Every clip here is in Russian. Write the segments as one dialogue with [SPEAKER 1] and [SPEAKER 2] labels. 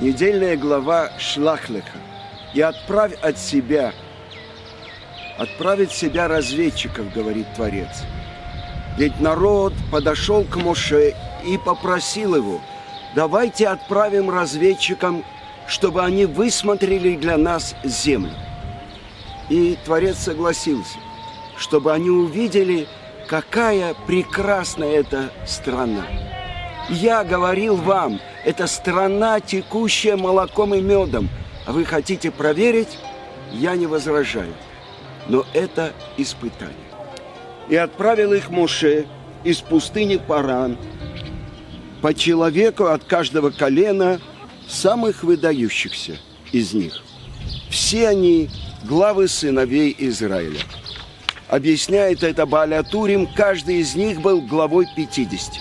[SPEAKER 1] недельная глава Шлахлеха. «И отправь от себя, отправить себя разведчиков, говорит Творец. Ведь народ подошел к Моше и попросил его, давайте отправим разведчикам, чтобы они высмотрели для нас землю. И Творец согласился, чтобы они увидели, какая прекрасная эта страна. Я говорил вам, это страна, текущая молоком и медом, а вы хотите проверить? Я не возражаю. Но это испытание. И отправил их Моше из пустыни Паран, по человеку от каждого колена самых выдающихся из них. Все они главы сыновей Израиля. Объясняет это Баалятурим, каждый из них был главой 50.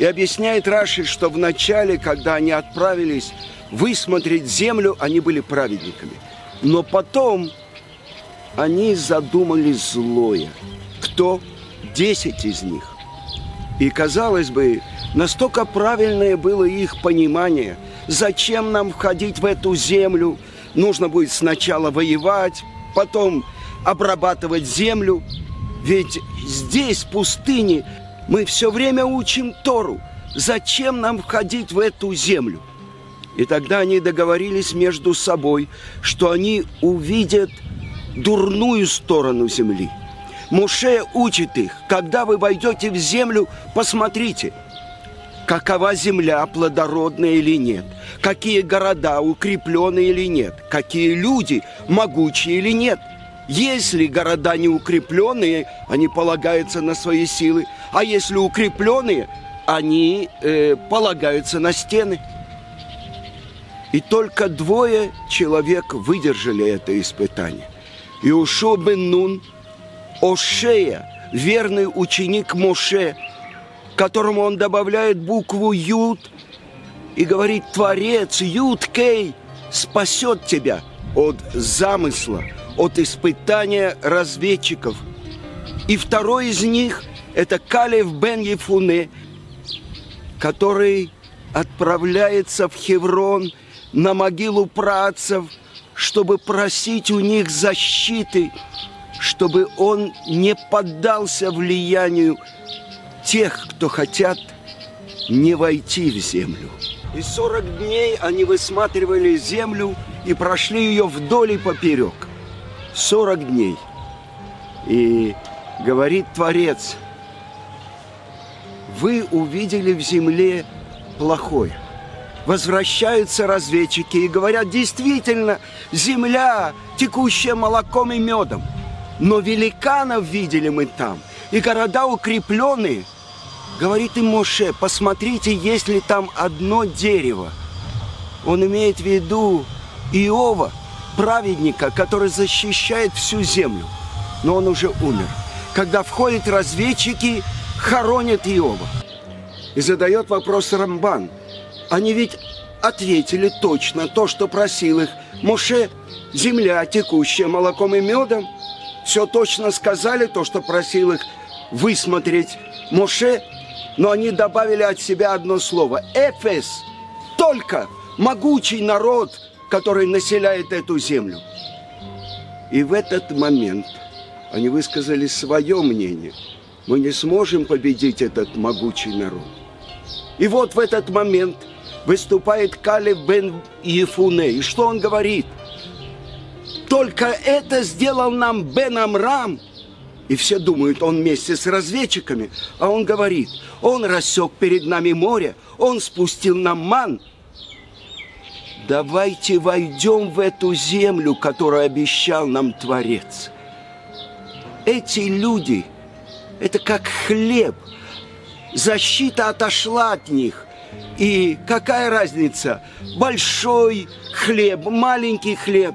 [SPEAKER 1] И объясняет Раши, что в начале, когда они отправились высмотреть землю, они были праведниками. Но потом они задумали злое. Кто? Десять из них. И, казалось бы, настолько правильное было их понимание, зачем нам входить в эту землю, нужно будет сначала воевать, потом обрабатывать землю. Ведь здесь, в пустыне, мы все время учим Тору. Зачем нам входить в эту землю? И тогда они договорились между собой, что они увидят дурную сторону земли. Муше учит их, когда вы войдете в землю, посмотрите, какова земля, плодородная или нет, какие города укрепленные или нет, какие люди могучие или нет. Если города не укрепленные, они полагаются на свои силы, а если укрепленные, они э, полагаются на стены. И только двое человек выдержали это испытание. Иушо бен Нун, Ошея, верный ученик Моше, которому он добавляет букву Юд и говорит, Творец, Юд Кей, спасет тебя от замысла, от испытания разведчиков. И второй из них – это Калев бен Ефуне, который отправляется в Хеврон – на могилу працев, чтобы просить у них защиты, чтобы он не поддался влиянию тех, кто хотят не войти в землю. И сорок дней они высматривали землю и прошли ее вдоль и поперек. Сорок дней. И говорит Творец, вы увидели в земле плохое – Возвращаются разведчики и говорят, действительно, земля, текущая молоком и медом. Но великанов видели мы там, и города укрепленные. Говорит им Моше, посмотрите, есть ли там одно дерево. Он имеет в виду Иова, праведника, который защищает всю землю. Но он уже умер. Когда входят разведчики, хоронят Иова. И задает вопрос Рамбан – они ведь ответили точно то, что просил их. Моше, земля, текущая молоком и медом, все точно сказали то, что просил их высмотреть Моше, но они добавили от себя одно слово. Эфес, только могучий народ, который населяет эту землю. И в этот момент они высказали свое мнение. Мы не сможем победить этот могучий народ. И вот в этот момент – выступает Калеб бен Ефуне. И что он говорит? Только это сделал нам Бен Амрам. И все думают, он вместе с разведчиками. А он говорит, он рассек перед нами море, он спустил нам ман. Давайте войдем в эту землю, которую обещал нам Творец. Эти люди, это как хлеб. Защита отошла от них. И какая разница? Большой хлеб, маленький хлеб.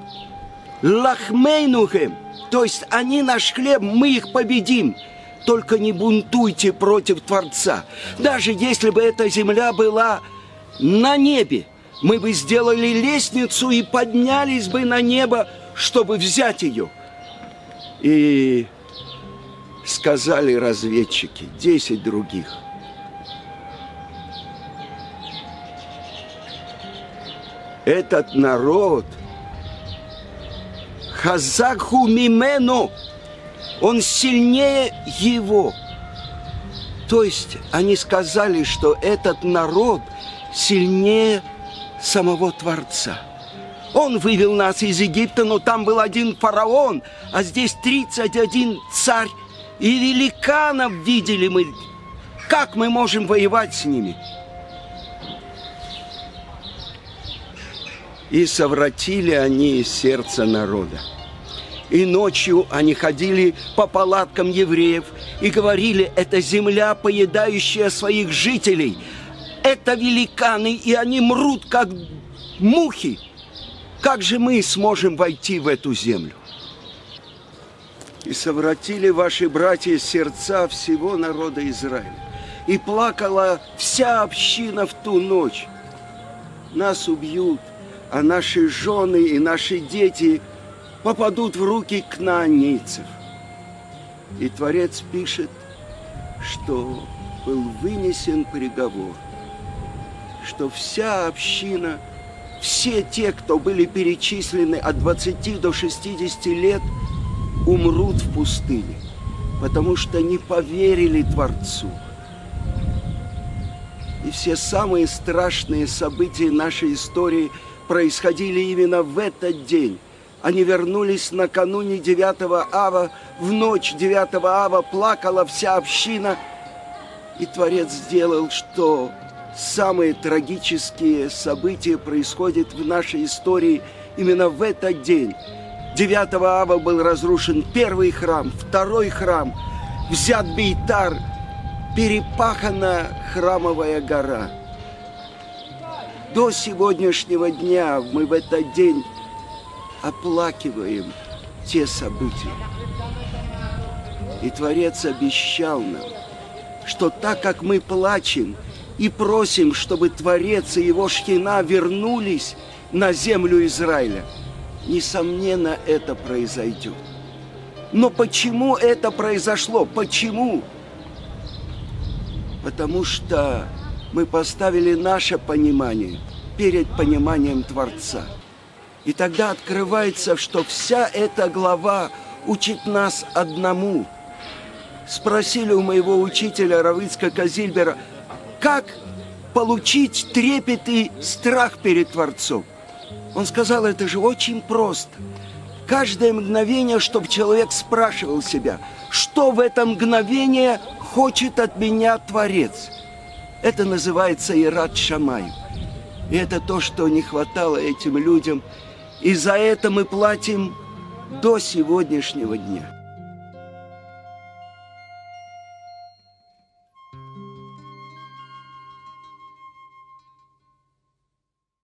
[SPEAKER 1] Лахмейнухем. То есть они наш хлеб, мы их победим. Только не бунтуйте против Творца. Даже если бы эта земля была на небе, мы бы сделали лестницу и поднялись бы на небо, чтобы взять ее. И сказали разведчики, десять других – этот народ, Хазакху Мимену, он сильнее его. То есть они сказали, что этот народ сильнее самого Творца. Он вывел нас из Египта, но там был один фараон, а здесь 31 царь. И великанов видели мы. Как мы можем воевать с ними? И совратили они сердце народа. И ночью они ходили по палаткам евреев и говорили, это земля, поедающая своих жителей. Это великаны, и они мрут, как мухи. Как же мы сможем войти в эту землю? И совратили ваши братья сердца всего народа Израиля. И плакала вся община в ту ночь. Нас убьют, а наши жены и наши дети попадут в руки кнаанийцев. И Творец пишет, что был вынесен приговор, что вся община, все те, кто были перечислены от 20 до 60 лет, умрут в пустыне, потому что не поверили Творцу. И все самые страшные события нашей истории – происходили именно в этот день. Они вернулись накануне 9 ава, в ночь 9 ава плакала вся община, и Творец сделал, что самые трагические события происходят в нашей истории именно в этот день. 9 ава был разрушен первый храм, второй храм, взят Бейтар, перепахана храмовая гора – до сегодняшнего дня мы в этот день оплакиваем те события. И Творец обещал нам, что так как мы плачем и просим, чтобы Творец и его шхина вернулись на землю Израиля, несомненно, это произойдет. Но почему это произошло? Почему? Потому что мы поставили наше понимание перед пониманием Творца. И тогда открывается, что вся эта глава учит нас одному. Спросили у моего учителя Равыцка Казильбера, как получить трепет и страх перед Творцом. Он сказал, это же очень просто. Каждое мгновение, чтобы человек спрашивал себя, что в это мгновение хочет от меня Творец – это называется Ират Шамай. И это то, что не хватало этим людям. И за это мы платим до сегодняшнего дня.